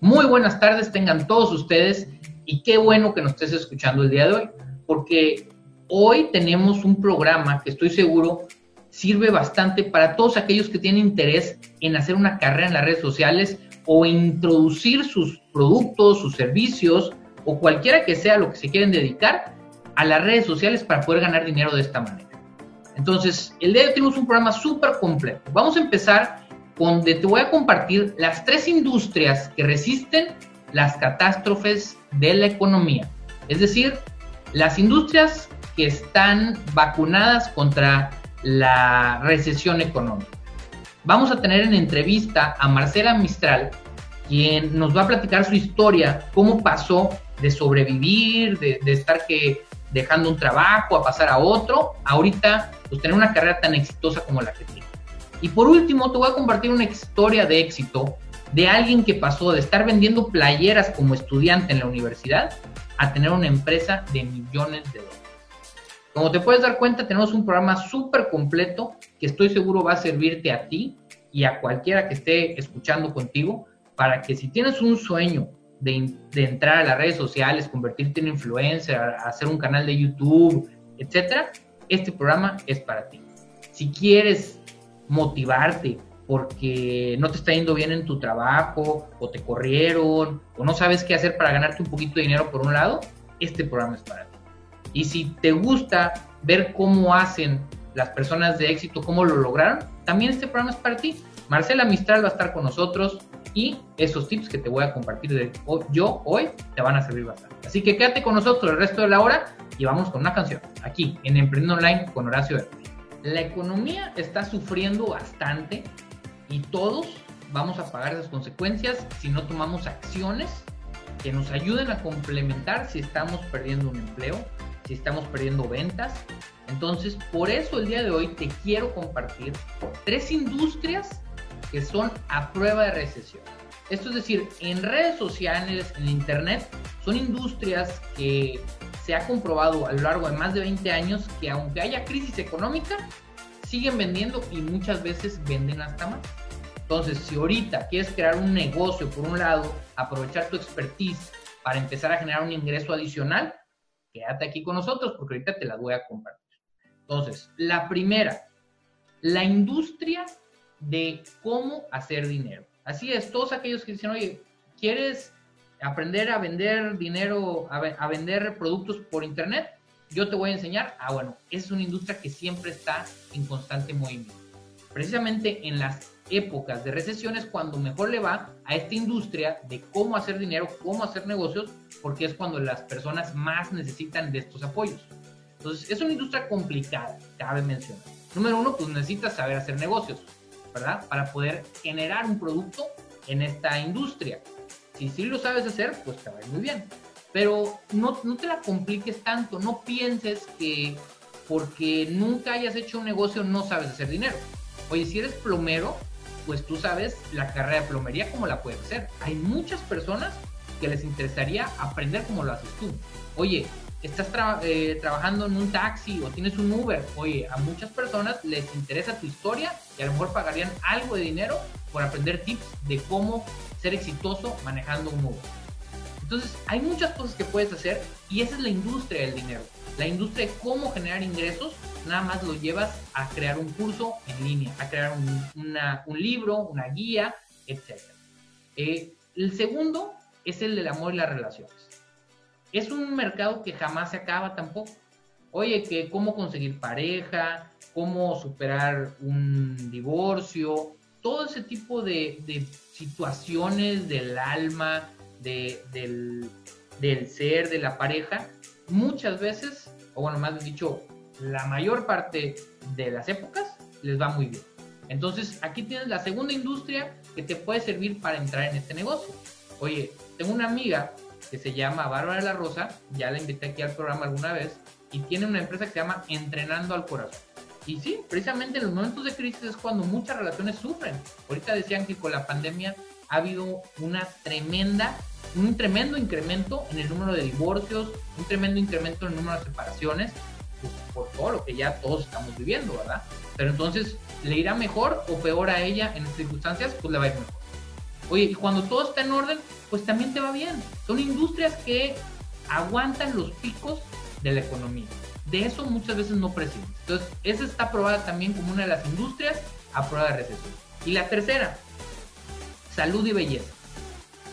Muy buenas tardes tengan todos ustedes y qué bueno que nos estés escuchando el día de hoy, porque hoy tenemos un programa que estoy seguro sirve bastante para todos aquellos que tienen interés en hacer una carrera en las redes sociales o introducir sus productos, sus servicios o cualquiera que sea lo que se quieren dedicar a las redes sociales para poder ganar dinero de esta manera. Entonces, el día de hoy tenemos un programa súper completo. Vamos a empezar donde te voy a compartir las tres industrias que resisten las catástrofes de la economía. Es decir, las industrias que están vacunadas contra la recesión económica. Vamos a tener en entrevista a Marcela Mistral, quien nos va a platicar su historia, cómo pasó de sobrevivir, de, estar que dejando un trabajo a pasar a otro, ahorita pues tener una carrera tan exitosa como la que tiene. Y por último, te voy a compartir una historia de éxito de alguien que pasó de estar vendiendo playeras como estudiante en la universidad a tener una empresa de millones de dólares. Como te puedes dar cuenta, tenemos un programa súper completo que estoy seguro va a servirte a ti y a cualquiera que esté escuchando contigo para que si tienes un sueño de, de entrar a las redes sociales, convertirte en influencer, hacer un canal de YouTube, etcétera, este programa es para ti. Si quieres motivarte porque no te está yendo bien en tu trabajo o te corrieron o no sabes qué hacer para ganarte un poquito de dinero por un lado, este programa es para ti. Y si te gusta ver cómo hacen las personas de éxito, cómo lo lograron, también este programa es para ti. Marcela Mistral va a estar con nosotros y esos tips que te voy a compartir de yo hoy te van a servir bastante. Así que quédate con nosotros el resto de la hora y vamos con una canción aquí en Emprendiendo Online con Horacio Hernández la economía está sufriendo bastante y todos vamos a pagar esas consecuencias si no tomamos acciones que nos ayuden a complementar si estamos perdiendo un empleo, si estamos perdiendo ventas. Entonces, por eso el día de hoy te quiero compartir tres industrias que son a prueba de recesión. Esto es decir, en redes sociales, en Internet, son industrias que se ha comprobado a lo largo de más de 20 años que aunque haya crisis económica, siguen vendiendo y muchas veces venden hasta más. Entonces, si ahorita quieres crear un negocio, por un lado, aprovechar tu expertise para empezar a generar un ingreso adicional, quédate aquí con nosotros porque ahorita te las voy a compartir. Entonces, la primera, la industria de cómo hacer dinero. Así es, todos aquellos que dicen, oye, ¿quieres aprender a vender dinero, a, vender productos por internet, yo te voy a enseñar, ah, bueno, es una industria que siempre está en constante movimiento. Precisamente en las épocas de recesiones cuando mejor le va a esta industria de cómo hacer dinero, cómo hacer negocios, porque es cuando las personas más necesitan de estos apoyos. Entonces, es una industria complicada, cabe mencionar. Número uno, pues necesitas saber hacer negocios, ¿verdad? Para poder generar un producto en esta industria. Si sí lo sabes hacer, pues te va a ir muy bien. Pero no, no te la compliques tanto, no pienses que porque nunca hayas hecho un negocio no sabes hacer dinero. Oye, si eres plomero, pues tú sabes la carrera de plomería cómo la puedes hacer. Hay muchas personas que les interesaría aprender cómo lo haces tú. Oye, estás eh, trabajando en un taxi o tienes un Uber. Oye, a muchas personas les interesa tu historia y a lo mejor pagarían algo de dinero por aprender tips de cómo ser exitoso manejando un Uber. Entonces, hay muchas cosas que puedes hacer y esa es la industria del dinero. La industria de cómo generar ingresos, nada más lo llevas a crear un curso en línea, a crear un, libro, una guía, etc. Eh, el segundo es el del amor y las relaciones. Es un mercado que jamás se acaba tampoco. Oye, que cómo conseguir pareja, cómo superar un divorcio, todo ese tipo de, situaciones del alma, del, ser, de la pareja, muchas veces, o bueno, más dicho, la mayor parte de las épocas les va muy bien. Entonces, aquí tienes la segunda industria que te puede servir para entrar en este negocio. Oye, tengo una amiga que se llama Bárbara La Rosa, ya la invité aquí al programa alguna vez, y tiene una empresa que se llama Entrenando al Corazón. Y sí, precisamente en los momentos de crisis es cuando muchas relaciones sufren. Ahorita decían que con la pandemia ha habido una tremenda, un tremendo incremento en el número de divorcios, un tremendo incremento en el número de separaciones, pues, por todo lo que ya todos estamos viviendo, ¿verdad? Pero entonces, ¿le irá mejor o peor a ella en estas circunstancias? Pues le va a ir mejor. Oye, y cuando todo está en orden, pues también te va bien. Son industrias que aguantan los picos de la economía. De eso muchas veces no presiden. Entonces, esa está aprobada también como una de las industrias a prueba de recesión. Y la tercera, salud y belleza.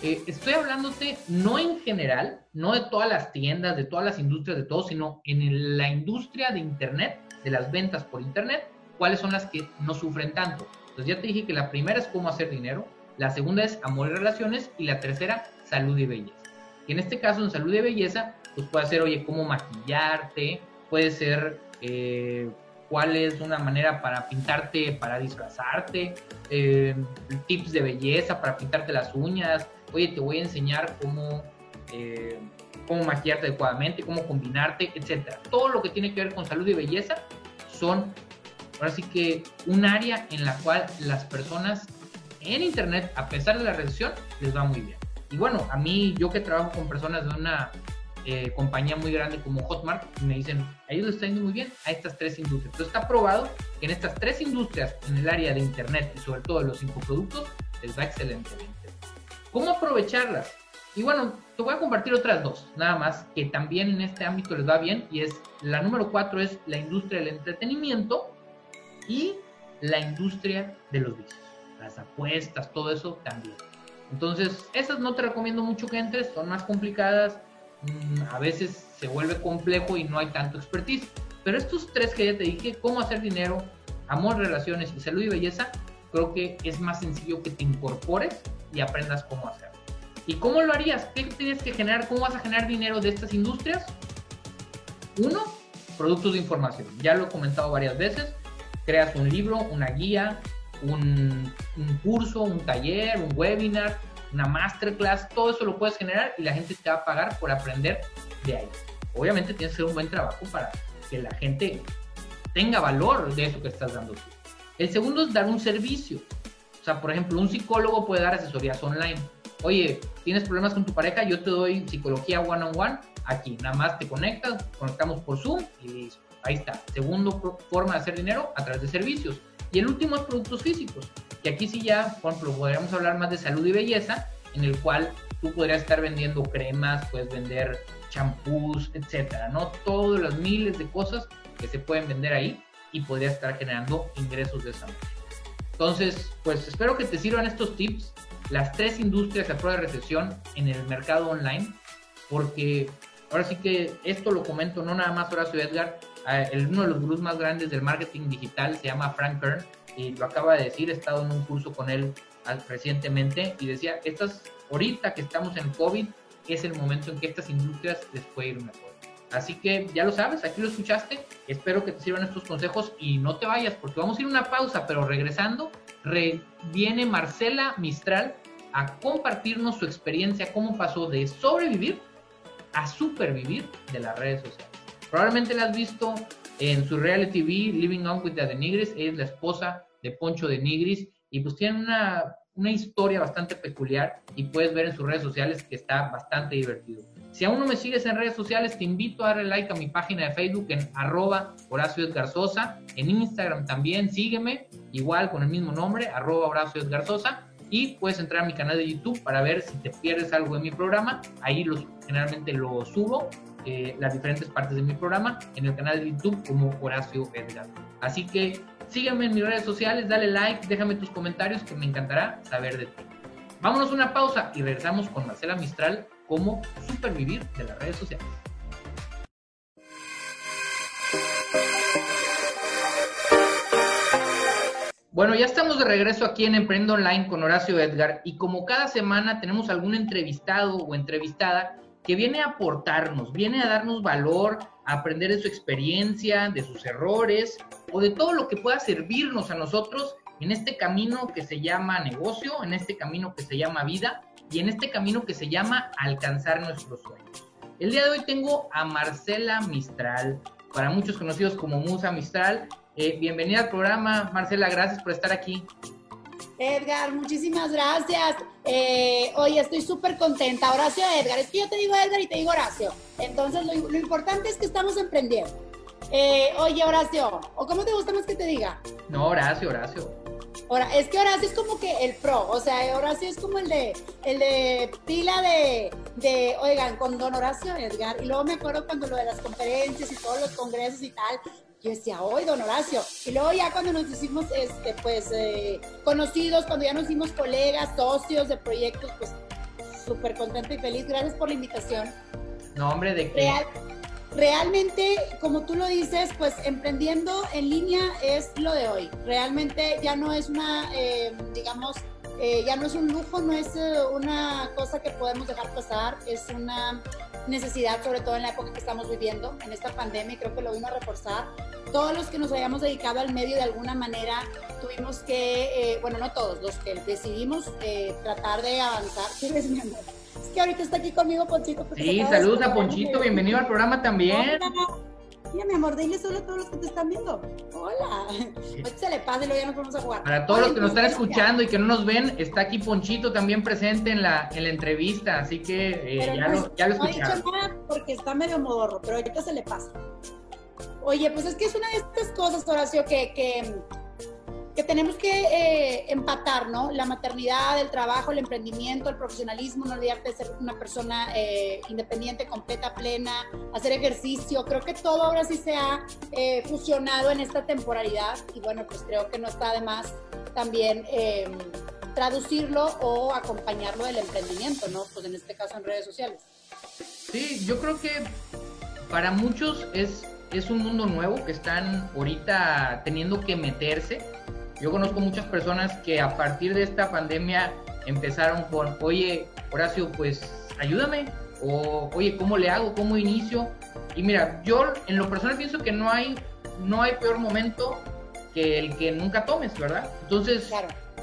Eh, estoy hablándote no en general, no de todas las tiendas, de todas las industrias, de todo, sino en la industria de Internet, de las ventas por Internet, cuáles son las que no sufren tanto. Entonces ya te dije que la primera es cómo hacer dinero, la segunda es amor y relaciones y la tercera, salud y belleza. Y en este caso, en salud y belleza, pues puede ser, oye, cómo maquillarte, puede ser eh, cuál es una manera para pintarte, para disfrazarte, eh, tips de belleza para pintarte las uñas, oye, te voy a enseñar cómo, eh, cómo maquillarte adecuadamente, cómo combinarte, etcétera. Todo lo que tiene que ver con salud y belleza son, ahora sí que, un área en la cual las personas en Internet, a pesar de la recesión, les va muy bien. Y bueno, a mí, yo que trabajo con personas de una eh, compañía muy grande como Hotmart, me dicen, a ellos les está yendo muy bien a estas tres industrias. Entonces está probado que en estas tres industrias, en el área de Internet y sobre todo de los infoproductos, les va excelentemente. ¿Cómo aprovecharlas? Y bueno, te voy a compartir otras dos, nada más, que también en este ámbito les va bien. Y es, la número cuatro es la industria del entretenimiento y la industria de los vicios. Las apuestas, todo eso también. Entonces, esas no te recomiendo mucho que entres, son más complicadas. Mm, a veces se vuelve complejo y no hay tanto expertise. Pero estos tres que ya te dije, cómo hacer dinero, amor, relaciones y salud y belleza, creo que es más sencillo que te incorpores y aprendas cómo hacerlo. ¿Y cómo lo harías? ¿Qué tienes que generar? ¿Cómo vas a generar dinero de estas industrias? Uno, productos de información. Ya lo he comentado varias veces. Creas un libro, una guía, un, curso, un taller, un webinar, una masterclass. Todo eso lo puedes generar y la gente te va a pagar por aprender de ahí. Obviamente tienes que hacer un buen trabajo para que la gente tenga valor de eso que estás dando tú. El segundo es dar un servicio. O sea, por ejemplo, un psicólogo puede dar asesorías online. Oye, tienes problemas con tu pareja, yo te doy psicología one on one aquí. Nada más te conectas, conectamos por Zoom y listo. Ahí está. Segundo forma de hacer dinero a través de servicios. Y el último es productos físicos. Y aquí sí ya, por ejemplo, podríamos hablar más de salud y belleza, en el cual tú podrías estar vendiendo cremas, puedes vender champús, etcétera, ¿no? Todas las miles de cosas que se pueden vender ahí y podría estar generando ingresos de esa. Entonces, pues espero que te sirvan estos tips, las tres industrias a prueba de recesión en el mercado online, porque ahora sí que esto lo comento no nada más Horacio Edgar, eh, uno de los gurús más grandes del marketing digital se llama Frank Kern y lo acaba de decir, he estado en un curso con él recientemente y decía, estas, ahorita que estamos en COVID, es el momento en que estas industrias les puede ir mejor. Así que ya lo sabes, aquí lo escuchaste. Espero que te sirvan estos consejos y no te vayas porque vamos a ir a una pausa, pero regresando, viene Marcela Mistral a compartirnos su experiencia, cómo pasó de sobrevivir a supervivir de las redes sociales. Probablemente la has visto en su reality TV, Living On with the Nigris, es la esposa de Poncho de Nigris y pues tiene una, una historia bastante peculiar y puedes ver en sus redes sociales que está bastante divertido. Si aún no me sigues en redes sociales, te invito a darle like a mi página de Facebook en arroba Horacio Edgar En Instagram también sígueme, igual con el mismo nombre, arroba Horacio Edgar Y puedes entrar a mi canal de YouTube para ver si te pierdes algo de mi programa. Ahí los, generalmente lo subo, eh, las diferentes partes de mi programa, en el canal de YouTube como Horacio Edgar. Así que sígueme en mis redes sociales, dale like, déjame tus comentarios que me encantará saber de ti. Vámonos a una pausa y regresamos con Marcela Mistral cómo supervivir de las redes sociales. Bueno, ya estamos de regreso aquí en Emprendo Online con Horacio Edgar y como cada semana tenemos algún entrevistado o entrevistada que viene a aportarnos, viene a darnos valor, a aprender de su experiencia, de sus errores o de todo lo que pueda servirnos a nosotros en este camino que se llama negocio, en este camino que se llama vida y en este camino que se llama alcanzar nuestros sueños. El día de hoy tengo a Marcela Mistral, para muchos conocidos como Musa Mistral. Eh, bienvenida al programa, Marcela, gracias por estar aquí. Edgar, muchísimas gracias. Eh, oye, estoy súper contenta. Horacio Edgar, es que yo te digo Edgar y te digo Horacio. Entonces, lo, importante es que estamos emprendiendo. Eh, oye, Horacio, ¿o cómo te gusta más que te diga? No, Horacio, Horacio. Ahora, es que Horacio es como que el pro, o sea, Horacio es como el de, el de pila de, de, oigan, con don Horacio Edgar, y luego me acuerdo cuando lo de las conferencias y todos los congresos y tal, yo decía, hoy don Horacio, y luego ya cuando nos hicimos, este, pues, eh, conocidos, cuando ya nos hicimos colegas, socios de proyectos, pues, súper contento y feliz, gracias por la invitación. No, hombre, de qué realmente, como tú lo dices, pues emprendiendo en línea es lo de hoy. Realmente ya no es una, eh, digamos, eh, ya no es un lujo, no es eh, una cosa que podemos dejar pasar, es una necesidad, sobre todo en la época que estamos viviendo, en esta pandemia, y creo que lo vino a reforzar. Todos los que nos hayamos dedicado al medio de alguna manera, tuvimos que, bueno, no todos, los que decidimos tratar de avanzar. ¿Qué mi amor? que ahorita está aquí conmigo Ponchito. Sí, saludos a Ponchito, bienvenido al programa también. Mira, mi amor, dile solo a todos los que te están viendo. Hola. se le pase y luego ya nos vamos a jugar. Para todos los que nos están escuchando y que no nos ven, está aquí Ponchito también presente en la, en la entrevista, así que eh, ya, lo, ya lo escucharon. No ha dicho nada porque está medio modorro, pero ahorita se le pasa. Oye, pues es que es una de estas cosas, Horacio, que, que que tenemos que eh, empatar, ¿no? La maternidad, el trabajo, el emprendimiento, el profesionalismo, no olvidarte de ser una persona eh, independiente, completa, plena, hacer ejercicio. Creo que todo ahora sí se ha eh, fusionado en esta temporalidad y bueno, pues creo que no está de más también traducirlo o acompañarlo del emprendimiento, ¿no? Pues en este caso en redes sociales. Sí, yo creo que para muchos es, es un mundo nuevo que están ahorita teniendo que meterse yo conozco muchas personas que a partir de esta pandemia empezaron con, oye, Horacio, pues ayúdame, o oye, ¿cómo le hago? ¿Cómo inicio? Y mira, yo en lo personal pienso que no hay, no hay peor momento que el que nunca tomes, ¿verdad? Entonces,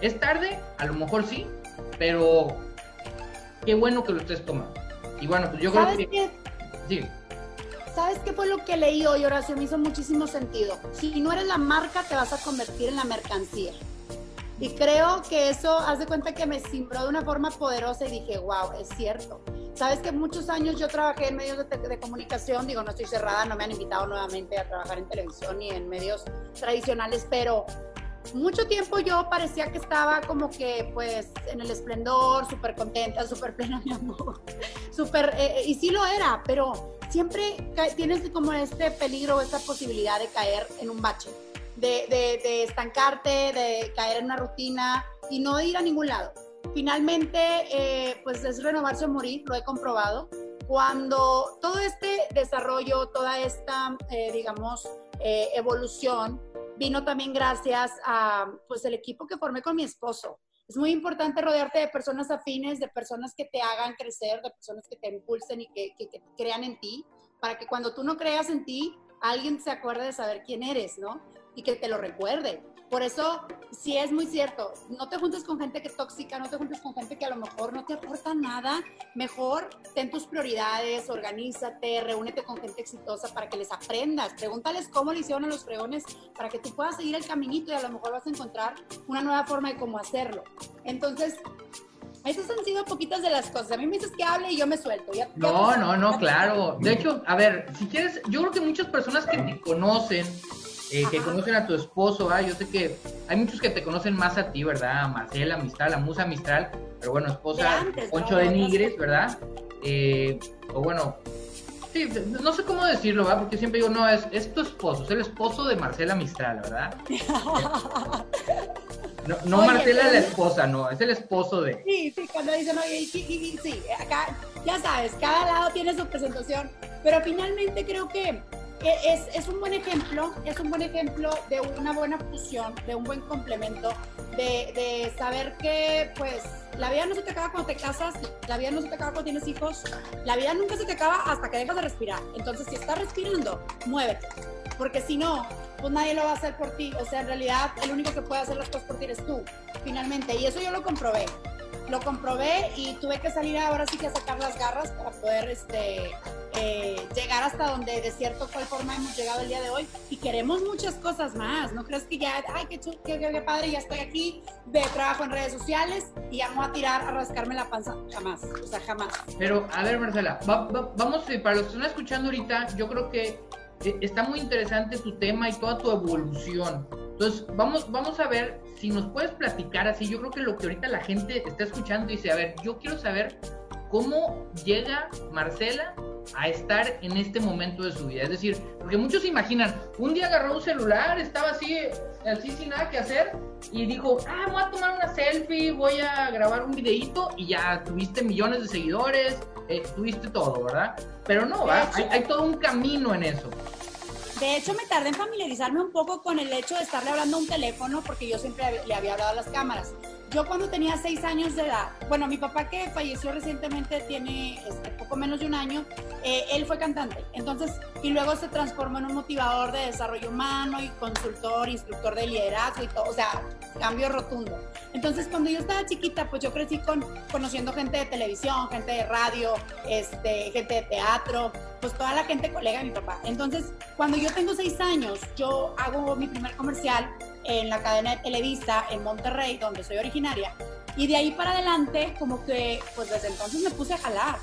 es tarde, a lo mejor sí, pero qué bueno que lo estés tomando. Y bueno, pues yo creo que... Sí. ¿Sabes qué fue lo que leí hoy, Horacio? Me hizo muchísimo sentido. Si no eres la marca, te vas a convertir en la mercancía. Y creo que eso, haz de cuenta que me simbró de una forma poderosa y dije, wow, es cierto. Sabes que muchos años yo trabajé en medios de, de, comunicación, digo, no estoy cerrada, no me han invitado nuevamente a trabajar en televisión ni en medios tradicionales, pero mucho tiempo yo parecía que estaba como que pues en el esplendor, súper contenta, súper plena, mi amor, súper, eh, eh, y sí lo era, pero siempre tienes como este peligro, esta posibilidad de caer en un bache, de, estancarte, de caer en una rutina y no ir a ningún lado. Finalmente, eh, pues es renovarse o morir, lo he comprobado. Cuando todo este desarrollo, toda esta, digamos, evolución, vino también gracias a pues el equipo que formé con mi esposo. Es muy importante rodearte de personas afines, de personas que te hagan crecer, de personas que te impulsen y que, que, que crean en ti, para que cuando tú no creas en ti, alguien se acuerde de saber quién eres, ¿no? Y que te lo recuerde. Por eso, sí es muy cierto, no te juntes con gente que es tóxica, no te juntes con gente que a lo mejor no te aporta nada. Mejor ten tus prioridades, organízate, reúnete con gente exitosa para que les aprendas. Pregúntales cómo le hicieron a los fregones para que tú puedas seguir el caminito y a lo mejor vas a encontrar una nueva forma de cómo hacerlo. Entonces, esas han sido poquitas de las cosas. A mí me dices que hable y yo me suelto. no, no, no, claro. De hecho, a ver, si quieres, yo creo que muchas personas que te conocen eh, que conocen a tu esposo, ¿ah? yo sé que hay muchos que te conocen más a ti, ¿verdad? Marcela Mistral, la musa Mistral, pero bueno, esposa Poncho de Nigres, ¿verdad? Eh, o bueno, sí, no sé cómo decirlo, ¿verdad? Porque siempre digo, no, es, es tu esposo, es el esposo de Marcela Mistral, ¿verdad? No, no Marcela es la esposa, no, es el esposo de. Sí, sí, cuando dicen, oye, sí, sí, sí, acá, ya sabes, cada lado tiene su presentación, pero finalmente creo que es, es, un buen ejemplo, es un buen ejemplo de una buena fusión, de un buen complemento, de, de, saber que pues la vida no se te acaba cuando te casas, la vida no se te acaba cuando tienes hijos, la vida nunca se te acaba hasta que dejas de respirar. Entonces, si estás respirando, muévete, porque si no, pues nadie lo va a hacer por ti. O sea, en realidad, el único que puede hacer las cosas por ti eres tú, finalmente. Y eso yo lo comprobé lo comprobé y tuve que salir ahora sí que a sacar las garras para poder este, eh, llegar hasta donde de cierto cual forma hemos llegado el día de hoy. Y queremos muchas cosas más, ¿no crees que ya, ay, qué, qué, qué, padre, ya estoy aquí, ve, trabajo en redes sociales y ya no a tirar a rascarme la panza, jamás, o sea, jamás. Pero, a ver, Marcela, vamos, eh, para los que están escuchando ahorita, yo creo que eh, está muy interesante tu tema y toda tu evolución Entonces, vamos, vamos a ver si nos puedes platicar así. Yo creo que lo que ahorita la gente está escuchando dice, a ver, yo quiero saber cómo llega Marcela a estar en este momento de su vida. Es decir, porque muchos se imaginan, un día agarró un celular, estaba así, así sin nada que hacer, y dijo, ah, voy a tomar una selfie, voy a grabar un videíto, y ya tuviste millones de seguidores, eh, tuviste todo, ¿verdad? Pero no, hay, hay todo un camino en eso. De hecho, me tardé en familiarizarme un poco con el hecho de estarle hablando a un teléfono porque yo siempre le había hablado a las cámaras. Yo cuando tenía seis años de edad, bueno, mi papá que falleció recientemente tiene este, poco menos de un año, eh, él fue cantante, entonces, y luego se transformó en un motivador de desarrollo humano y consultor, instructor de liderazgo y todo, o sea, cambio rotundo. Entonces, cuando yo estaba chiquita, pues yo crecí con, conociendo gente de televisión, gente de radio, este, gente de teatro, pues toda la gente colega de mi papá. Entonces, cuando yo tengo seis años, yo hago mi primer comercial en la cadena de Televisa en Monterrey, donde soy originaria. Y de ahí para adelante, como que, pues desde entonces me puse a jalar.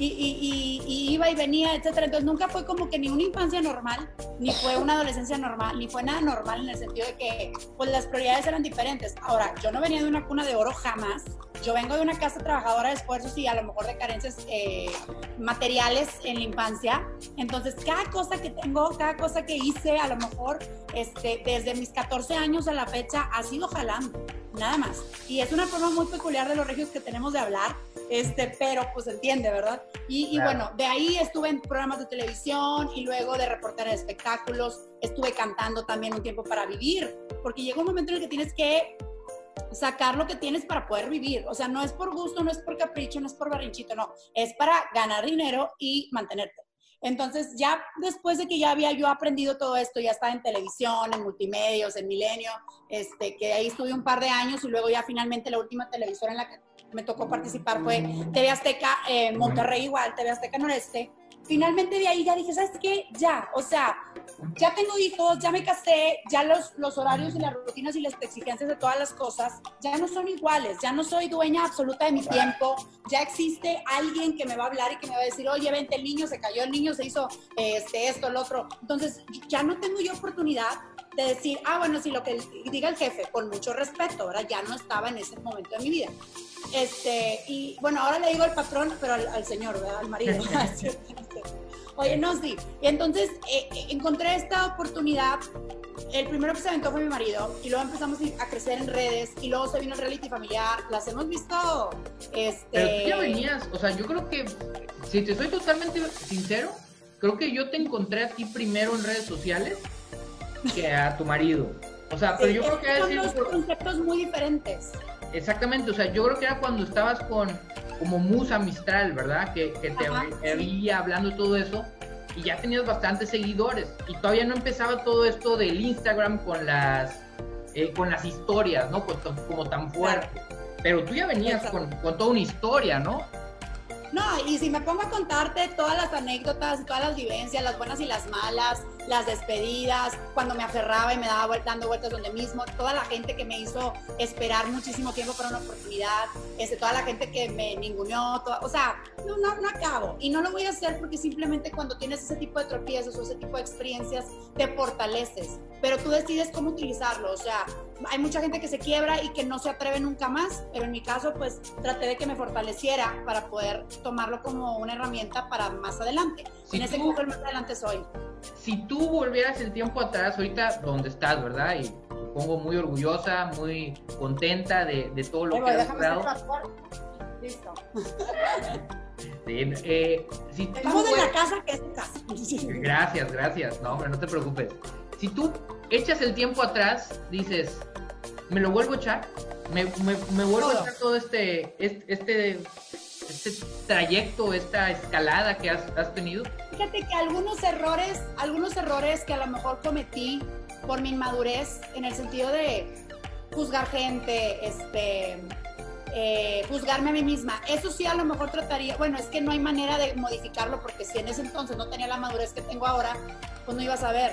Y, y, y, iba y venía, etcétera. Entonces nunca fue como que ni una infancia normal, ni fue una adolescencia normal, ni fue nada normal en el sentido de que, pues las prioridades eran diferentes. Ahora, yo no venía de una cuna de oro jamás. Yo vengo de una casa trabajadora de esfuerzos y a lo mejor de carencias eh, materiales en la infancia. Entonces, cada cosa que tengo, cada cosa que hice, a lo mejor este, desde mis 14 años a la fecha, ha sido jalando nada más. Y es una forma muy peculiar de los regios que tenemos de hablar, este, pero pues entiende, ¿verdad? Y, bueno, de ahí estuve en programas de televisión y luego de reportera de espectáculos, estuve cantando también un tiempo para vivir, porque llega un momento en el que tienes que sacar lo que tienes para poder vivir. O sea, no es por gusto, no es por capricho, no es por barrinchito, no, es para ganar dinero y mantenerte. Entonces, ya después de que ya había yo aprendido todo esto, ya estaba en televisión, en multimedios, en Milenio, este, que ahí estuve un par de años y luego ya finalmente la última televisora en la que me tocó participar fue TV Azteca, eh, Monterrey igual, TV Azteca Noreste, finalmente de ahí ya dije, ¿sabes qué? Ya, o sea, ya tengo hijos, ya me casé, ya los, los horarios y las rutinas y las exigencias de todas las cosas ya no son iguales, ya no soy dueña absoluta de mi tiempo, ya existe alguien que me va a hablar y que me va a decir, oye, vente, el niño se cayó, el niño se hizo este, esto, el otro. Entonces, ya no tengo yo oportunidad de decir, ah, bueno, sí, lo que diga el jefe, con mucho respeto, ahora ya no estaba en ese momento de mi vida. Este, y bueno, ahora le digo al patrón, pero al, señor, ¿verdad? Al marido. Oye, no, sí. Y entonces eh, eh, encontré esta oportunidad. El primero que se aventó fue mi marido y luego empezamos a crecer en redes y luego se vino el reality familiar. Las hemos visto. Este... Pero tú ya venías, o sea, yo creo que, si te soy totalmente sincero, creo que yo te encontré a ti primero en redes sociales que a tu marido. O sea, pero yo creo que son dos conceptos muy diferentes. Exactamente, o sea, yo creo que era cuando estabas con como Musa Mistral, ¿verdad? Que, te, había hablando todo eso y ya tenías bastantes seguidores y todavía no empezaba todo esto del Instagram con las eh, con las historias, ¿no? Como, tan fuerte. Pero tú ya venías con, con toda una historia, ¿no? No, y si me pongo a contarte todas las anécdotas, todas las vivencias, las buenas y las malas, las despedidas, cuando me aferraba y me daba dando vueltas donde mismo, toda la gente que me hizo esperar muchísimo tiempo para una oportunidad, este, toda la gente que me ninguneó, o sea, no, no, no acabo. Y no lo voy a hacer porque simplemente cuando tienes ese tipo de tropiezos o ese tipo de experiencias, te fortaleces, pero tú decides cómo utilizarlo. O sea, hay mucha gente que se quiebra y que no se atreve nunca más, pero en mi caso, pues traté de que me fortaleciera para poder tomarlo como una herramienta para más adelante. en ese Google más adelante soy si tú volvieras el tiempo atrás, ahorita donde estás, ¿verdad? Y supongo muy orgullosa, muy contenta de, todo lo que has logrado. Listo. Eh, si Estamos en la casa que. Gracias, gracias. No, hombre, no te preocupes. Si tú echas el tiempo atrás, dices, me lo vuelvo a echar, me, me, vuelvo a echar todo este, este este trayecto, esta escalada que has, has, tenido? Fíjate que algunos errores, algunos errores que a lo mejor cometí por mi inmadurez, en el sentido de juzgar gente, este, eh, juzgarme a mí misma. Eso sí a lo mejor trataría, bueno, es que no hay manera de modificarlo porque si en ese entonces no tenía la madurez que tengo ahora, pues no iba a saber.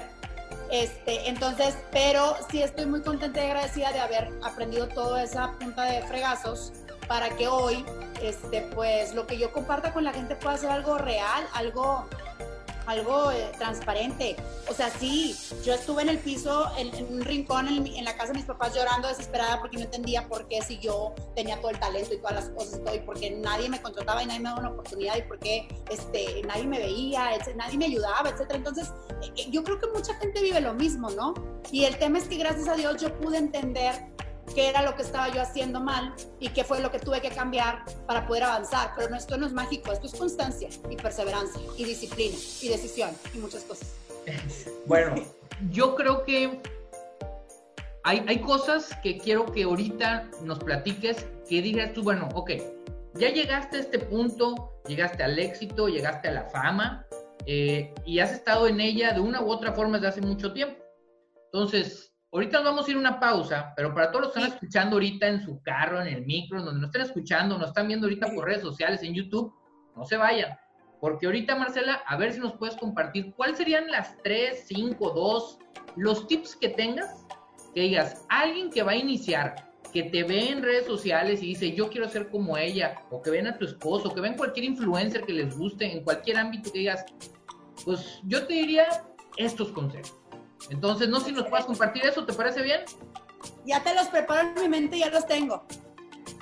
Este, entonces, pero sí estoy muy contenta y agradecida de haber aprendido toda esa punta de fregazos para que hoy, este, pues lo que yo comparta con la gente pueda ser algo real, algo algo eh, transparente. O sea, sí, yo estuve en el piso, en, un rincón en, la casa de mis papás llorando desesperada porque no entendía por qué si yo tenía todo el talento y todas las cosas y todo, y porque nadie me contrataba y nadie me daba una oportunidad y porque este, nadie me veía, nadie me ayudaba, etc. Entonces, eh, eh, yo creo que mucha gente vive lo mismo, ¿no? Y el tema es que gracias a Dios yo pude entender qué era lo que estaba yo haciendo mal y qué fue lo que tuve que cambiar para poder avanzar. Pero esto no es mágico, esto es constancia y perseverancia y disciplina y decisión y muchas cosas. Bueno, yo creo que hay, hay cosas que quiero que ahorita nos platiques, que digas tú, bueno, ok, ya llegaste a este punto, llegaste al éxito, llegaste a la fama eh, y has estado en ella de una u otra forma desde hace mucho tiempo. Entonces, Ahorita nos vamos a ir a una pausa, pero para todos los que están escuchando ahorita en su carro, en el micro, donde nos estén escuchando, nos están viendo ahorita por redes sociales, en YouTube, no se vayan. Porque ahorita, Marcela, a ver si nos puedes compartir cuáles serían las tres, cinco, dos, los tips que tengas, que digas, alguien que va a iniciar, que te ve en redes sociales y dice, yo quiero ser como ella, o que ven a tu esposo, o que ven cualquier influencer que les guste, en cualquier ámbito que digas, pues yo te diría estos consejos. Entonces, no sé si nos puedes compartir eso, ¿te parece bien? Ya te los preparo en mi mente, ya los tengo.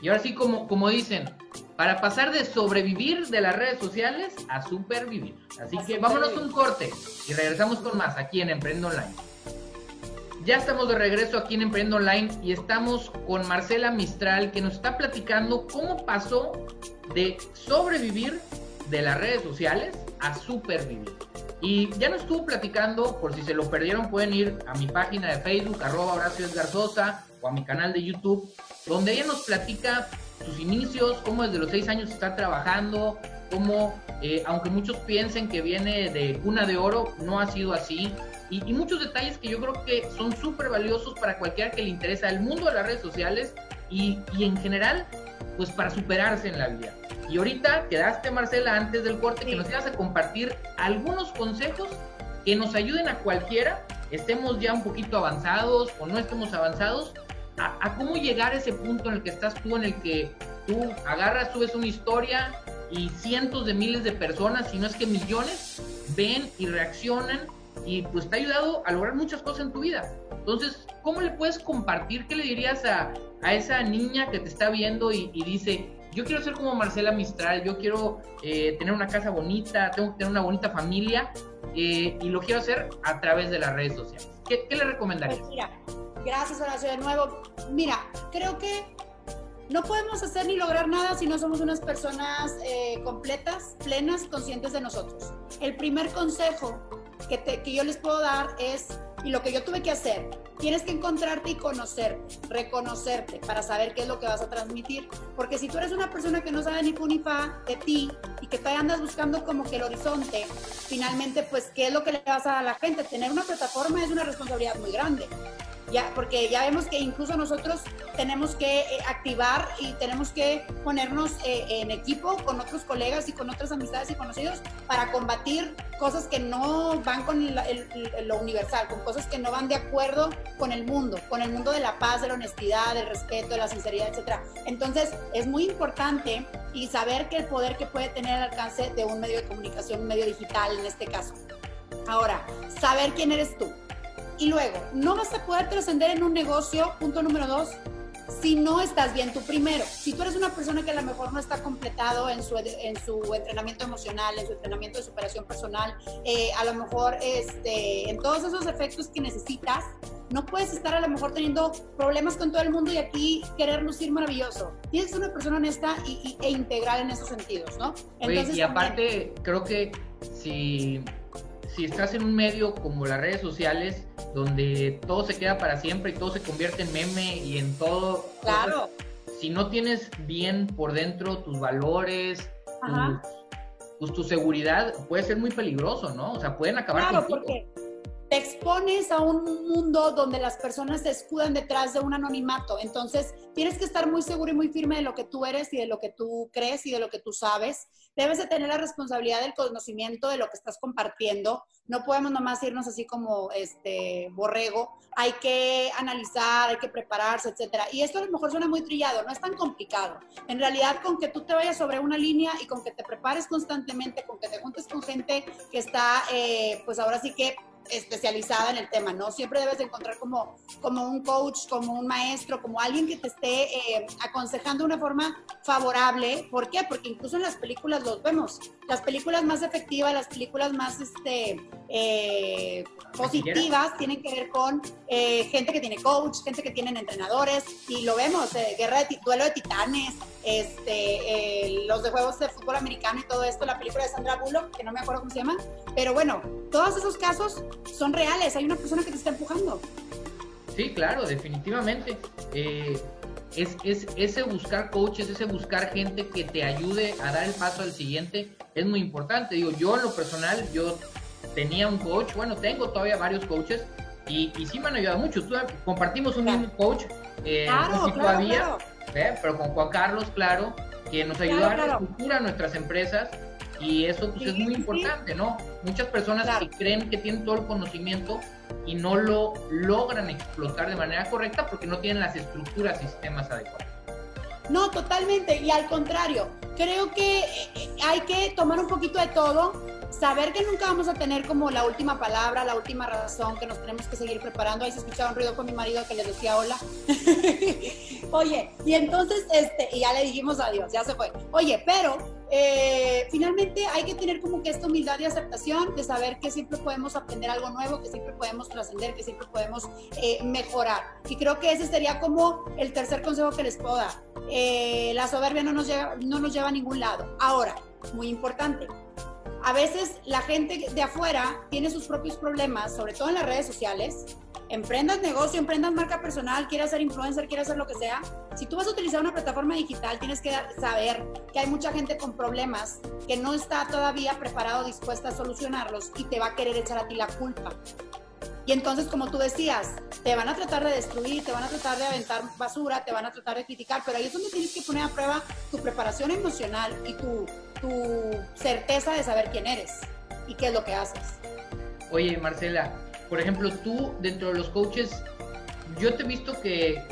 Y ahora sí, como, como dicen, para pasar de sobrevivir de las redes sociales a supervivir. Así que vámonos un corte y regresamos con más aquí en Emprendo Online. Ya estamos de regreso aquí en Emprendo Online y estamos con Marcela Mistral que nos está platicando cómo pasó de sobrevivir de las redes sociales a supervivir. Y ya nos estuvo platicando, por si se lo perdieron, pueden ir a mi página de Facebook, arroba Horacio Garzosa, o a mi canal de YouTube, donde ella nos platica sus inicios, cómo desde los seis años está trabajando, cómo, eh, aunque muchos piensen que viene de cuna de oro, no ha sido así. Y, muchos detalles que yo creo que son súper valiosos para cualquiera que le interesa el mundo de las redes sociales y en general, pues para superarse en la vida. Y ahorita quedaste, Marcela, antes del corte, que nos ibas a compartir algunos consejos que nos ayuden a cualquiera, estemos ya un poquito avanzados o no estemos avanzados, a, cómo llegar a ese punto en el que estás tú, en el que tú agarras, subes una historia y cientos de miles de personas, si no es que millones, ven y reaccionan y pues te ha ayudado a lograr muchas cosas en tu vida. Entonces, ¿cómo le puedes compartir? ¿Qué le dirías a, a esa niña que te está viendo y, y dice, yo quiero ser como Marcela Mistral, yo quiero eh, tener una casa bonita, tengo que tener una bonita familia eh, y lo quiero hacer a través de las redes sociales. ¿Qué, le recomendarías? Pues mira, gracias Horacio de nuevo. Mira, creo que no podemos hacer ni lograr nada si no somos unas personas eh, completas, plenas, conscientes de nosotros. El primer consejo que, yo les puedo dar es y lo que yo tuve que hacer, tienes que encontrarte y conocerte, reconocerte para saber qué es lo que vas a transmitir. Porque si tú eres una persona que no sabe ni fu ni fa de ti y que te andas buscando como que el horizonte, finalmente, pues, ¿qué es lo que le vas a dar a la gente? Tener una plataforma es una responsabilidad muy grande ya, porque ya vemos que incluso nosotros tenemos que eh, activar y tenemos que ponernos eh, en equipo con otros colegas y con otras amistades y conocidos para combatir cosas que no van con lo universal, con cosas que no van de acuerdo con el mundo, con el mundo de la paz, de la honestidad, del respeto, de la sinceridad, etc. Entonces, es muy importante y saber que el poder que puede tener al alcance de un medio de comunicación, un medio digital en este caso. Ahora, saber quién eres tú y luego, no vas a poder trascender en un negocio, punto número dos, si no estás bien tú primero. Si tú eres una persona que a lo mejor no está completado en su, en su entrenamiento emocional, en su entrenamiento de superación personal, eh, a lo mejor este, en todos esos efectos que necesitas, no puedes estar a lo mejor teniendo problemas con todo el mundo y aquí querer lucir maravilloso. Tienes que ser una persona honesta y, e integral en esos sentidos, ¿no? y aparte, creo que si si estás en un medio como las redes sociales, donde todo se queda para siempre y todo se convierte en meme y en todo. Claro. si no tienes bien por dentro tus valores, pues tu seguridad, puede ser muy peligroso, ¿no? O sea, pueden acabar claro, Porque te expones a un mundo donde las personas se escudan detrás de un anonimato. Entonces, tienes que estar muy seguro y muy firme de lo que tú eres y de lo que tú crees y de lo que tú sabes. Debes de tener la responsabilidad del conocimiento de lo que estás compartiendo. No podemos nomás irnos así como este borrego. Hay que analizar, hay que prepararse, etcétera. Y esto a lo mejor suena muy trillado, no es tan complicado. En realidad, con que tú te vayas sobre una línea y con que te prepares constantemente, con que te juntes con gente que está, eh, pues ahora sí que especializada en el tema, ¿no? Siempre debes de encontrar como, como un coach, como un maestro, como alguien que te esté eh, aconsejando de una forma favorable. ¿Por qué? Porque incluso en las películas los vemos. Las películas más efectivas, las películas más este, eh, positivas tienen que ver con eh, gente que tiene coach, gente que tienen entrenadores, y lo vemos, guerra de duelo de titanes, este, los de juegos de fútbol americano y todo esto, la película de Sandra Bullock, que no me acuerdo cómo se llama, pero bueno, todos esos casos son reales, hay una persona que te está empujando. Sí, claro, definitivamente. Eh, es, es, ese buscar coaches, ese buscar gente que te ayude a dar el paso al siguiente es muy importante. Digo, yo en lo personal, yo tenía un coach, bueno, tengo todavía varios coaches y, y sí me han ayudado mucho. compartimos un mismo coach, eh, claro, todavía, ¿eh? pero con Juan Carlos, claro, que nos ayudó a reestructurar nuestras empresas y eso pues es muy importante, ¿no? Muchas personas que creen que tienen todo el conocimiento y no lo logran explotar de manera correcta porque no tienen las estructuras y sistemas adecuados. No, totalmente. Y al contrario, creo que eh, hay que tomar un poquito de todo, saber que nunca vamos a tener como la última palabra, la última razón, que nos tenemos que seguir preparando. Ahí se escuchaba un ruido con mi marido que le decía hola. Oye, y entonces, este, y ya le dijimos adiós, ya se fue. Oye, pero eh, finalmente hay que tener como que esta humildad y aceptación de saber que siempre podemos aprender algo nuevo, que siempre podemos trascender, que siempre podemos eh, mejorar. Y creo que ese sería como el tercer consejo que les puedo dar. Eh, la soberbia no nos, lleva, no nos lleva a ningún lado. Ahora, muy importante, a veces la gente de afuera tiene sus propios problemas, sobre todo en las redes sociales, emprendas negocio, emprendas marca personal, quieras ser influencer, quieras hacer lo que sea, si tú vas a utilizar una plataforma digital, tienes que saber que hay mucha gente con problemas que no está todavía preparado o dispuesta a solucionarlos y te va a querer echar a ti la culpa. Y entonces, como tú decías, te van a tratar de destruir, te van a tratar de aventar basura, te van a tratar de criticar, pero ahí es donde tienes que poner a prueba tu preparación emocional y tu, tu certeza de saber quién eres y qué es lo que haces. Oye, Marcela, por ejemplo, tú dentro de los coaches, yo te he visto que,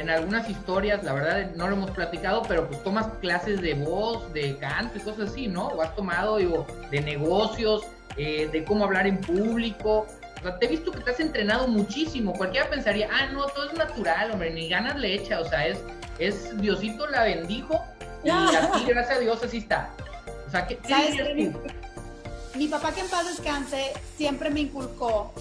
en algunas historias, la verdad no lo hemos platicado, pero pues tomas clases de voz, de canto y cosas así, ¿no? O has tomado, digo, de negocios, eh, de cómo hablar en público. O sea, te he visto que te has entrenado muchísimo. Cualquiera pensaría, ah, no, todo es natural, hombre, ni ganas le echa. O sea, es, es Diosito la bendijo y así, gracias a Dios, así está. O sea, ¿qué, qué mi papá que en paz descanse siempre me inculcó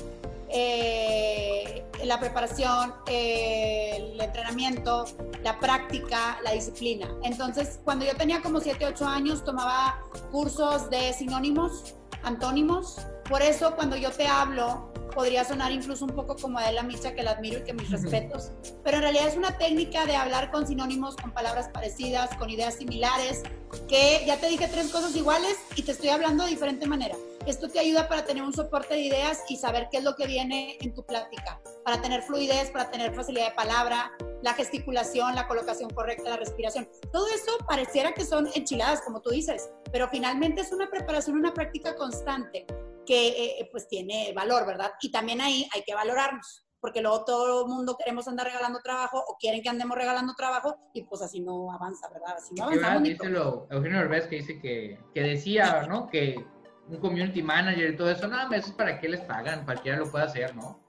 eh, la preparación, el entrenamiento, la práctica, la disciplina. Entonces, cuando yo tenía como 7, 8 años, tomaba cursos de sinónimos, antónimos. Por eso, cuando yo te hablo, podría sonar incluso un poco como Adela Micha, que la admiro y que mis respetos, pero en realidad es una técnica de hablar con sinónimos, con palabras parecidas, con ideas similares, que ya te dije tres cosas iguales y te estoy hablando de diferente manera. Esto te ayuda para tener un soporte de ideas y saber qué es lo que viene en tu plática, para tener fluidez, para tener facilidad de palabra, la gesticulación, la colocación correcta, la respiración. Todo eso pareciera que son enchiladas, como tú dices, pero finalmente es una preparación, una práctica constante que eh, pues tiene valor, ¿verdad? Y también ahí hay que valorarnos, porque luego todo el mundo queremos andar regalando trabajo o quieren que andemos regalando trabajo y pues así no avanza, ¿verdad? Así no avanzamos. Dice lo, Eugenio Herbés que dice que, que decía, ¿no? Que un community manager y todo eso, nada, eso es para qué les pagan, cualquiera lo puede hacer, ¿no?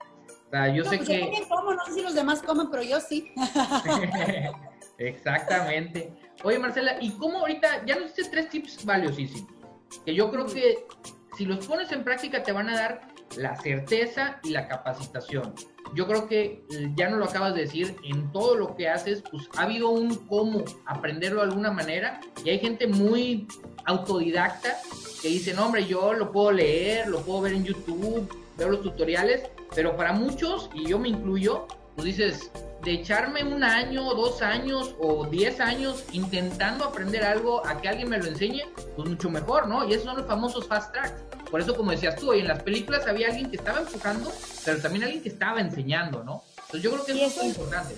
O sea, yo sé pues que... Yo como, no sé si los demás comen, pero yo sí. Exactamente. Oye, Marcela, ¿y cómo ahorita, ya nos diste tres tips valiosísimos, que yo creo que si los pones en práctica te van a dar la certeza y la capacitación. Yo creo que eh, ya no lo acabas de decir, en todo lo que haces, pues ha habido un cómo aprenderlo de alguna manera y hay gente muy autodidacta que dice, no hombre, yo lo puedo leer, lo puedo ver en YouTube, veo los tutoriales, pero para muchos, y yo me incluyo, pues dices, de echarme un año, dos años o diez años intentando aprender algo a que alguien me lo enseñe, pues mucho mejor, ¿no? Y esos son los famosos fast tracks. Por eso, como decías tú, hoy en las películas había alguien que estaba enfocando, pero también alguien que estaba enseñando, ¿no? Entonces yo creo que eso, es muy importante.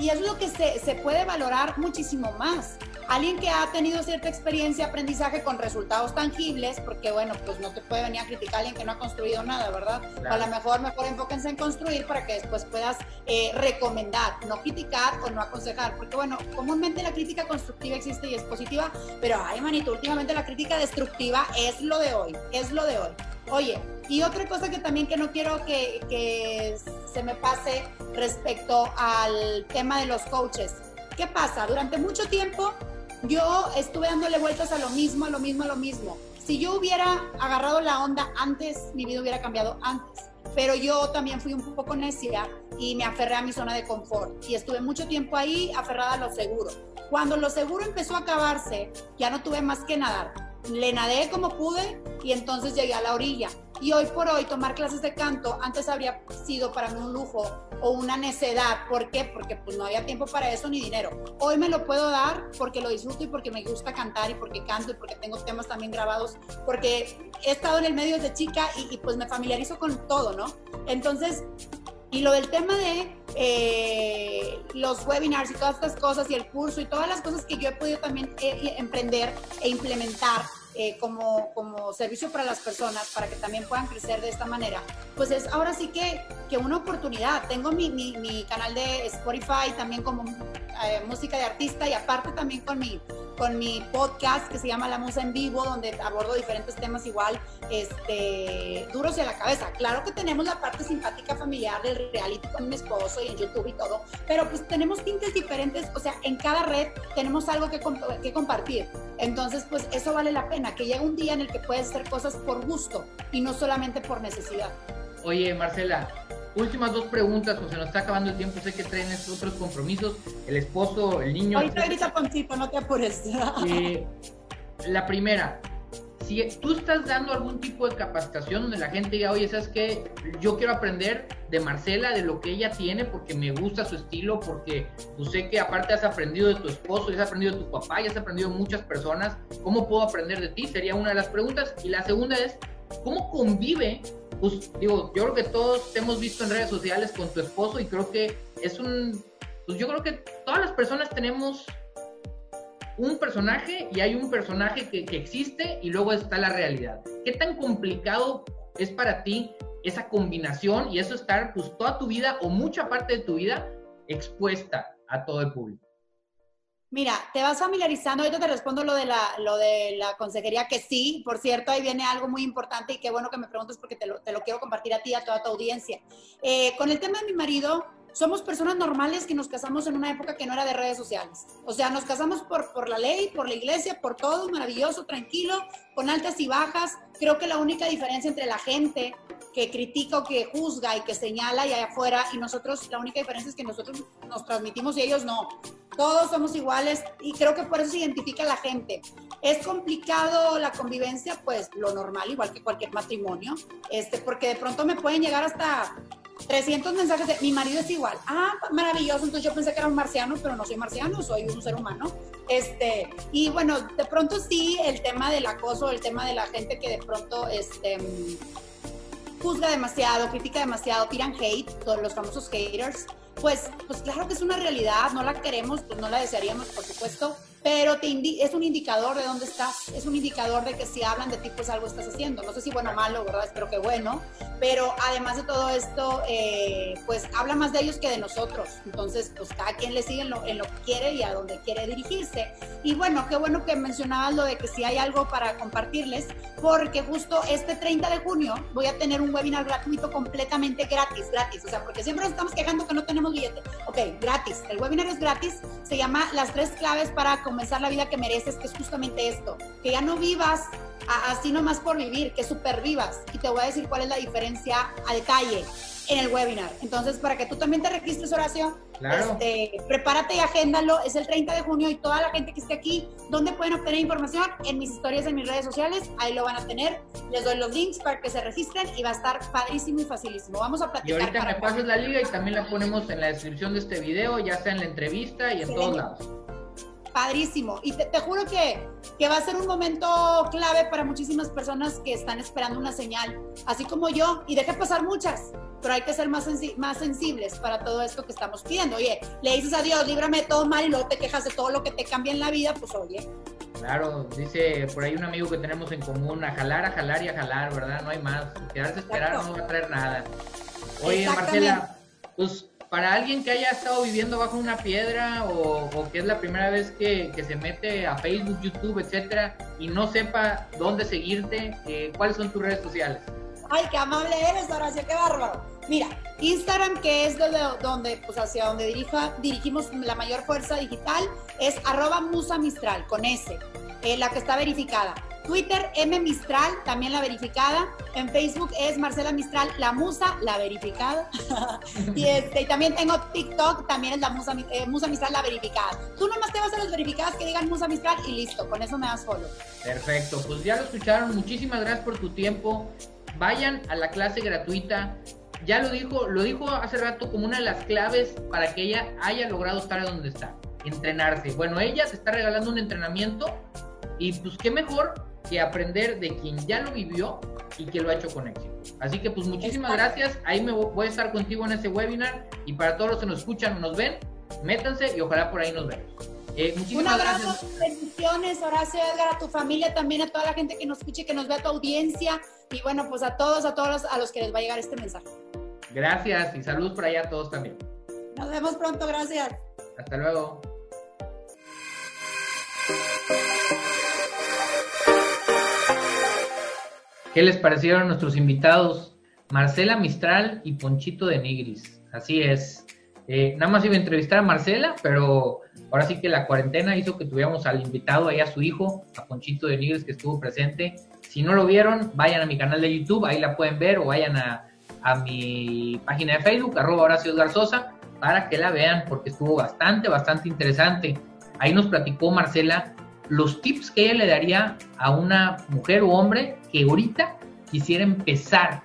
Y es lo que se, se puede valorar muchísimo más alguien que ha tenido cierta experiencia, aprendizaje con resultados tangibles, porque bueno, pues no te puede venir a criticar a alguien que no ha construido nada, ¿verdad? A lo mejor mejor enfóquense en construir para que después puedas eh, recomendar, no criticar o no aconsejar, porque bueno, comúnmente la crítica constructiva existe y es positiva, pero ay manito, últimamente la crítica destructiva es lo de hoy, es lo de hoy. Oye, y otra cosa que también que no quiero que, que se me pase respecto al tema de los coaches. ¿Qué pasa? Durante mucho tiempo yo estuve dándole vueltas a lo mismo, a lo mismo, a lo mismo. Si yo hubiera agarrado la onda antes, mi vida hubiera cambiado antes. Pero yo también fui un poco necia y me aferré a mi zona de confort. Y estuve mucho tiempo ahí aferrada a lo seguro. Cuando lo seguro empezó a acabarse, ya no tuve más que nadar. Le nadé como pude y entonces llegué a la orilla. Y hoy por hoy tomar clases de canto antes habría sido para mí un lujo o una necedad. ¿Por qué? Porque pues no había tiempo para eso ni dinero. Hoy me lo puedo dar porque lo disfruto y porque me gusta cantar y porque canto y porque tengo temas también grabados, porque he estado en el medio desde chica y, pues me familiarizo con todo, ¿no? Entonces, y lo del tema de eh, los webinars y todas estas cosas y el curso y todas las cosas que yo he podido también eh, emprender e implementar eh, como, como servicio para las personas, para que también puedan crecer de esta manera, pues es ahora sí que, que una oportunidad. Tengo mi, mi, mi canal de Spotify también como eh, música de artista y aparte también con mi, con mi podcast que se llama La Musa en Vivo, donde abordo diferentes temas igual, este, duros en la cabeza. Claro que tenemos la parte simpática familiar del reality con mi esposo y en YouTube y todo, pero pues tenemos tintes diferentes, o sea, en cada red tenemos algo que, que compartir. Entonces, pues eso vale la pena, que llegue un día en el que puedes hacer cosas por gusto y no solamente por necesidad. Oye, Marcela, últimas dos preguntas, pues se nos está acabando el tiempo, sé que traen otros compromisos, el esposo, el niño. Ahorita grita Poncito, no te apures. Eh, la primera, si tú estás dando algún tipo de capacitación donde la gente diga, oye, ¿sabes qué? Yo quiero aprender de Marcela, de lo que ella tiene, porque me gusta su estilo, porque pues, sé que aparte has aprendido de tu esposo, has aprendido de tu papá, ya has aprendido de muchas personas, ¿cómo puedo aprender de ti? Sería una de las preguntas. Y la segunda es, ¿cómo convive pues digo, yo creo que todos te hemos visto en redes sociales con tu esposo y creo que es un, pues yo creo que todas las personas tenemos un personaje y hay un personaje que, que existe y luego está la realidad. ¿Qué tan complicado es para ti esa combinación y eso estar pues toda tu vida o mucha parte de tu vida expuesta a todo el público? Mira, te vas familiarizando, ahorita te respondo lo de la, lo de la consejería, que sí, por cierto, ahí viene algo muy importante y qué bueno que me preguntes porque te lo, te lo quiero compartir a ti a toda tu audiencia. Eh, con el tema de mi marido, somos personas normales que nos casamos en una época que no era de redes sociales. O sea, nos casamos por, por la ley, por la iglesia, por todo, maravilloso, tranquilo, con altas y bajas. Creo que la única diferencia entre la gente que critica o que juzga y que señala y allá afuera y nosotros, la única diferencia es que nosotros nos transmitimos y ellos no. Todos somos iguales y creo que por eso se identifica la gente. Es complicado la convivencia, pues lo normal, igual que cualquier matrimonio, este, porque de pronto me pueden llegar hasta 300 mensajes de mi marido es igual. Ah, maravilloso. Entonces yo pensé que era un marciano, pero no soy marciano, soy un ser humano. Este, y bueno, de pronto sí, el tema del acoso, el tema de la gente que de pronto, este, juzga demasiado, critica demasiado, tiran hate, todos los famosos haters, pues, pues claro que es una realidad, no la queremos, pues no la desearíamos, por supuesto, pero te es un indicador de dónde estás, es un indicador de que si hablan de ti, pues algo estás haciendo. No sé si bueno o malo, ¿verdad? Espero que bueno, pero además de todo esto, eh, pues habla más de ellos que de nosotros. Entonces, pues cada quien le sigue en lo, en lo, que quiere y a donde quiere dirigirse. Y bueno, qué bueno que mencionabas lo de que si hay algo para compartirles, porque justo este 30 de junio voy a tener un webinar gratuito completamente gratis, gratis. O sea, porque siempre nos estamos quejando que no tenemos billete. Ok, gratis. El webinar es gratis. Se llama Las tres claves para comenzar la vida que mereces, que es justamente esto, que ya no vivas así nomás por vivir, que supervivas. Y te voy a decir cuál es la diferencia a detalle en el webinar. Entonces, para que tú también te registres, Horacio, este, prepárate y agéndalo. Es el 30 de junio y toda la gente que esté aquí, ¿dónde pueden obtener información? En mis historias en mis redes sociales, ahí lo van a tener. Les doy los links para que se registren y va a estar padrísimo y facilísimo. Vamos a platicar. Y ahorita me pasas la liga y también la ponemos en la descripción de este video, ya sea en la entrevista y en todos lados. Padrísimo. Y te, juro que, que, va a ser un momento clave para muchísimas personas que están esperando una señal, así como yo, y deja pasar muchas, pero hay que ser más, más sensibles para todo esto que estamos pidiendo. Oye, le dices a Dios, líbrame de todo mal y luego te quejas de todo lo que te cambia en la vida, pues oye. Claro, dice por ahí un amigo que tenemos en común, a jalar, a jalar y a jalar, ¿verdad? No hay más. Quedarse a esperar no va a traer nada. Oye, Marcela, pues para alguien que haya estado viviendo bajo una piedra o, que es la primera vez que, se mete a Facebook, YouTube, etcétera, y no sepa dónde seguirte, eh, ¿cuáles son tus redes sociales? Ay, qué amable eres, Horacio, qué bárbaro. Mira, Instagram, que es donde, donde pues hacia donde dirija, dirigimos la mayor fuerza digital, es arroba musa mistral, con S, eh, la que está verificada. Twitter, M Mistral, también la verificada. En Facebook es Marcela Mistral, la musa, la verificada. Este, y, también tengo TikTok, también es la musa, eh, musa Mistral, la verificada. Tú nomás te vas a las verificadas que digan musa Mistral y listo, con eso me das follow. Perfecto, pues ya lo escucharon. Muchísimas gracias por tu tiempo. Vayan a la clase gratuita. Ya lo dijo, lo dijo hace rato como una de las claves para que ella haya logrado estar donde está, entrenarse. Bueno, ella se está regalando un entrenamiento y pues qué mejor que aprender de quien ya lo vivió y que lo ha hecho con éxito. Así que pues muchísimas gracias. Ahí me voy a estar contigo en ese webinar y para todos los que nos escuchan o nos ven, métanse y ojalá por ahí nos vemos. Eh, Un abrazo, bendiciones, Horacio Edgar, a tu familia, también a toda la gente que nos escuche, que nos vea, a tu audiencia y bueno, pues a todos, a todos a los que les va a llegar este mensaje. Gracias y saludos para allá a todos también. Nos vemos pronto, gracias. Hasta luego. ¿Qué les parecieron nuestros invitados? Marcela Mistral y Ponchito de Nigris. Así es. Eh, nada más iba a entrevistar a Marcela, pero ahora sí que la cuarentena hizo que tuviéramos al invitado ahí a su hijo, a Ponchito de Nigris, que estuvo presente. Si no lo vieron, vayan a mi canal de YouTube, ahí la pueden ver, o vayan a, mi página de Facebook, arroba Horacio Garzosa, para que la vean, porque estuvo bastante, bastante interesante. Ahí nos platicó Marcela los tips que ella le daría a una mujer o hombre que ahorita quisiera empezar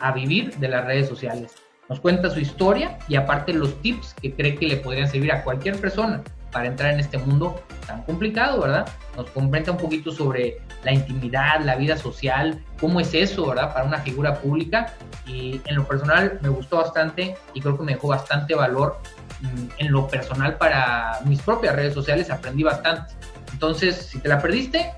a vivir de las redes sociales. Nos cuenta su historia y aparte los tips que cree que le podrían servir a cualquier persona para entrar en este mundo tan complicado, ¿verdad? Nos comenta un poquito sobre la intimidad, la vida social, cómo es eso, ¿verdad? Para una figura pública. Y en lo personal me gustó bastante y creo que me dejó bastante valor mm, en lo personal para mis propias redes sociales, aprendí bastante. Entonces, si te la perdiste,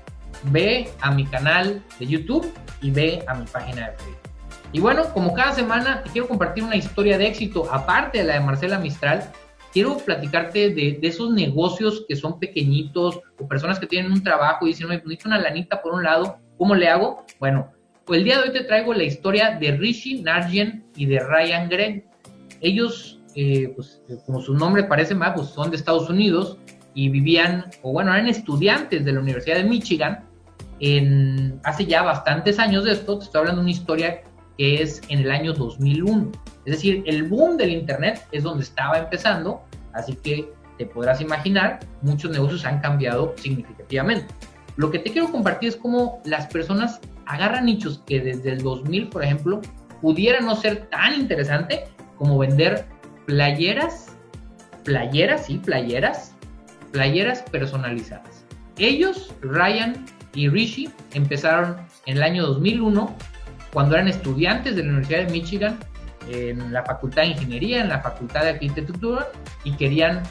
ve a mi canal de YouTube y ve a mi página de Facebook. Y bueno, como cada semana te quiero compartir una historia de éxito, aparte de la de Marcela Mistral, quiero platicarte de, esos negocios que son pequeñitos o personas que tienen un trabajo y dicen, me necesito una lanita por un lado, ¿cómo le hago? Bueno, pues el día de hoy te traigo la historia de Rishi Nargen y de Ryan Gregg. Ellos, eh, pues como su nombre parece más, pues son de Estados Unidos y vivían, o bueno, eran estudiantes de la Universidad de Michigan en, hace ya bastantes años de esto, te estoy hablando de una historia que es en el año 2001. Es decir, el boom del Internet es donde estaba empezando, así que te podrás imaginar, muchos negocios han cambiado significativamente. Lo que te quiero compartir es cómo las personas agarran nichos que desde el 2000, por ejemplo, pudiera no ser tan interesante como vender playeras, playeras, sí, playeras, playeras personalizadas. Ellos, Ryan y Rishi, empezaron en el año 2001, cuando eran estudiantes de la Universidad de Michigan, en la Facultad de Ingeniería, en la Facultad de Arquitectura, y querían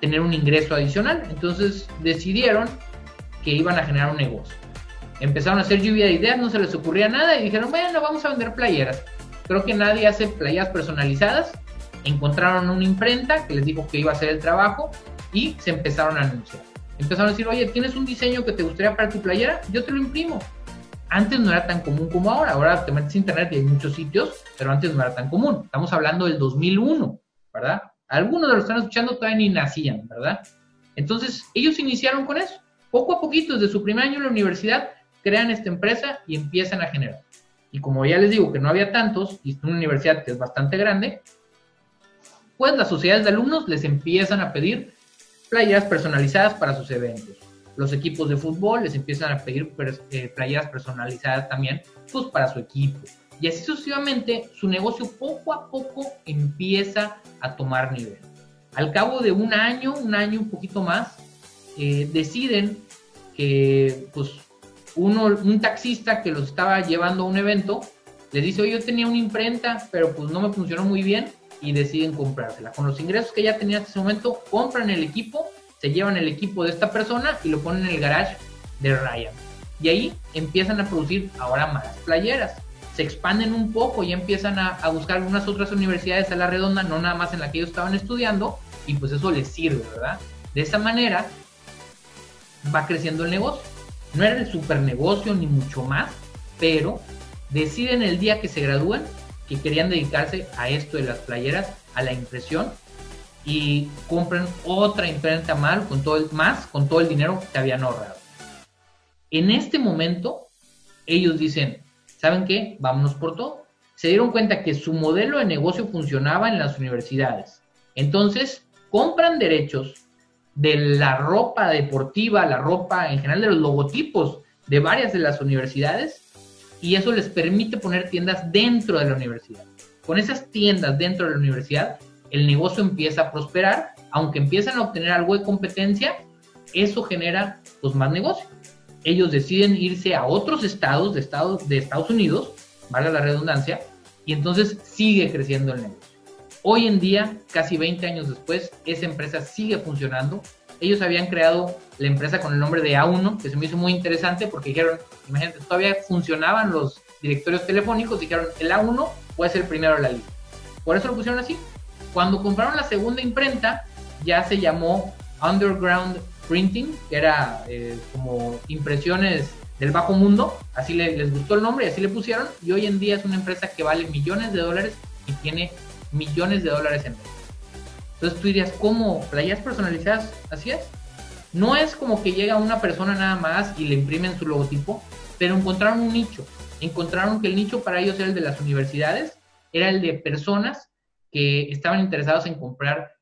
tener un ingreso adicional. Entonces decidieron que iban a generar un negocio. Empezaron a hacer lluvia de ideas, no se les ocurría nada y dijeron, bueno, vamos a vender playeras. Creo que nadie hace playeras personalizadas. Encontraron una imprenta que les dijo que iba a hacer el trabajo y se empezaron a anunciar. Empezaron a decir, oye, ¿tienes un diseño que te gustaría para tu playera? Yo te lo imprimo. Antes no era tan común como ahora. Ahora te metes a internet y hay muchos sitios, pero antes no era tan común. Estamos hablando del 2001, ¿verdad? Algunos de los que están escuchando todavía ni nacían, ¿verdad? Entonces, ellos iniciaron con eso. Poco a poquito, desde su primer año en la universidad, crean esta empresa y empiezan a generar. Y como ya les digo que no había tantos, y es una universidad que es bastante grande, pues las sociedades de alumnos les empiezan a pedir playeras personalizadas para sus eventos. Los equipos de fútbol les empiezan a pedir eh, playeras personalizadas también, pues para su equipo. Y así sucesivamente, su negocio poco a poco empieza a tomar nivel. Al cabo de un año, un año un poquito más, eh, deciden que pues uno, un taxista que los estaba llevando a un evento, le dice, oye, yo tenía una imprenta, pero pues no me funcionó muy bien y deciden comprársela. Con los ingresos que ya tenía en ese momento, compran el equipo, se llevan el equipo de esta persona y lo ponen en el garage de Ryan. Y ahí empiezan a producir ahora más playeras. Se expanden un poco y empiezan a, a buscar algunas otras universidades a la redonda, no nada más en la que ellos estaban estudiando, y pues eso les sirve, ¿verdad? De esa manera va creciendo el negocio. No era el super negocio ni mucho más, pero deciden el día que se gradúan que querían dedicarse a esto de las playeras, a la impresión, y compran otra imprenta más con todo el, más con todo el dinero que habían ahorrado. En este momento, ellos dicen, ¿saben qué? Vámonos por todo. Se dieron cuenta que su modelo de negocio funcionaba en las universidades. Entonces, compran derechos de la ropa deportiva, la ropa en general de los logotipos de varias de las universidades y eso les permite poner tiendas dentro de la universidad. Con esas tiendas dentro de la universidad, el negocio empieza a prosperar, aunque empiezan a obtener algo de competencia, eso genera pues más negocio. Ellos deciden irse a otros estados de Estados, de Estados Unidos, valga la redundancia, y entonces sigue creciendo el negocio. Hoy en día, casi 20 años después, esa empresa sigue funcionando, ellos habían creado la empresa con el nombre de A1, que se me hizo muy interesante porque dijeron, imagínate, todavía funcionaban los directorios telefónicos, dijeron, el A1 puede ser primero de la lista. Por eso lo pusieron así. Cuando compraron la segunda imprenta, ya se llamó Underground Printing, que era eh, como impresiones del bajo mundo, así les gustó el nombre y así le pusieron, y hoy en día es una empresa que vale millones de dólares y tiene millones de dólares en venta. Entonces tú dirías, ¿cómo? ¿Playas personalizadas? Así es. No es como que llega una persona nada más y le imprimen su logotipo, pero encontraron un nicho. Encontraron que el nicho para ellos era el de las universidades, era el de personas que estaban interesados en comprar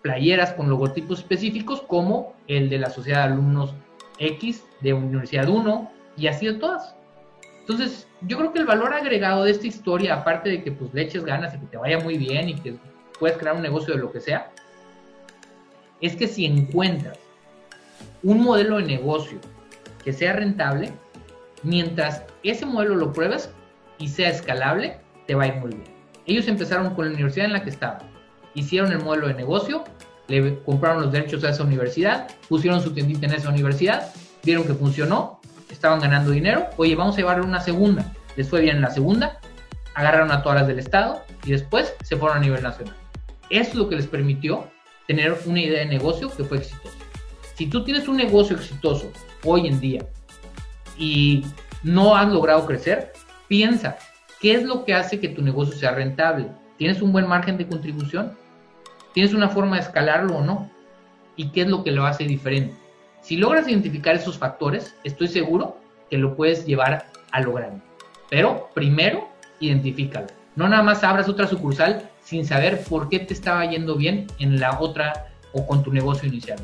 playeras con logotipos específicos como el de la Sociedad de Alumnos X de Universidad 1 y así de todas. Entonces, yo creo que el valor agregado de esta historia, aparte de que pues le eches ganas y que te vaya muy bien y que puedes crear un negocio de lo que sea, es que si encuentras un modelo de negocio que sea rentable, mientras ese modelo lo pruebas y sea escalable, te va a ir muy bien. Ellos empezaron con la universidad en la que estaban, hicieron el modelo de negocio, le compraron los derechos a esa universidad, pusieron su tiendita en esa universidad, vieron que funcionó, estaban ganando dinero, oye, vamos a llevarle una segunda, les fue bien en la segunda, agarraron a todas las del Estado y después se fueron a nivel nacional. Es lo que les permitió tener una idea de negocio que fue exitosa. Si tú tienes un negocio exitoso hoy en día y no has logrado crecer, piensa, ¿qué es lo que hace que tu negocio sea rentable? ¿Tienes un buen margen de contribución? ¿Tienes una forma de escalarlo o no? ¿Y qué es lo que lo hace diferente? Si logras identificar esos factores, estoy seguro que lo puedes llevar a lo grande. Pero primero, identifícalo. No nada más abras otra sucursal sin saber por qué te estaba yendo bien en la otra o con tu negocio inicial.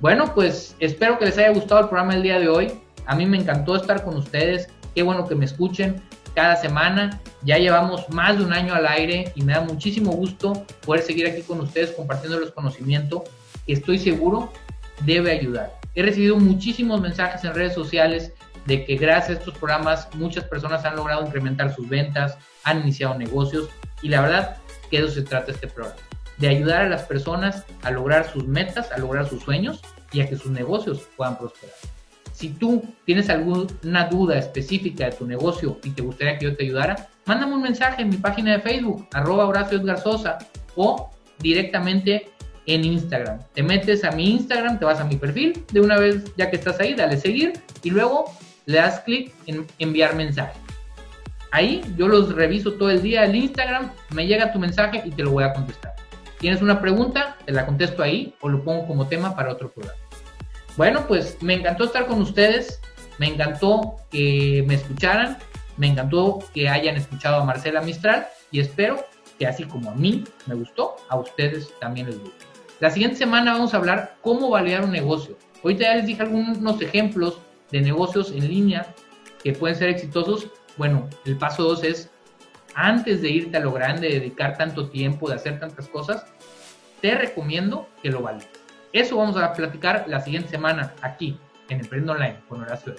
Bueno, pues espero que les haya gustado el programa del día de hoy. A mí me encantó estar con ustedes. Qué bueno que me escuchen cada semana. Ya llevamos más de un año al aire y me da muchísimo gusto poder seguir aquí con ustedes compartiendo los conocimientos estoy seguro debe ayudar. He recibido muchísimos mensajes en redes sociales de que gracias a estos programas muchas personas han logrado incrementar sus ventas, han iniciado negocios y la verdad que eso se trata este programa, de ayudar a las personas a lograr sus metas, a lograr sus sueños y a que sus negocios puedan prosperar. Si tú tienes alguna duda específica de tu negocio y te gustaría que yo te ayudara, mándame un mensaje en mi página de Facebook, arroba Horacio Edgar Sosa, o directamente en Instagram. Te metes a mi Instagram, te vas a mi perfil, de una vez ya que estás ahí, dale seguir y luego le das clic en enviar mensaje. Ahí yo los reviso todo el día el Instagram, me llega tu mensaje y te lo voy a contestar. ¿Tienes una pregunta? Te la contesto ahí o lo pongo como tema para otro programa. Bueno, pues me encantó estar con ustedes, me encantó que me escucharan, me encantó que hayan escuchado a Marcela Mistral y espero que así como a mí me gustó, a ustedes también les guste. La siguiente semana vamos a hablar cómo validar un negocio. Ahorita ya les dije algunos ejemplos de negocios en línea que pueden ser exitosos bueno, el paso dos es, antes de irte a lo grande, de dedicar tanto tiempo, de hacer tantas cosas, te recomiendo que lo valides. Eso vamos a platicar la siguiente semana aquí en Emprendo Online con Horacio.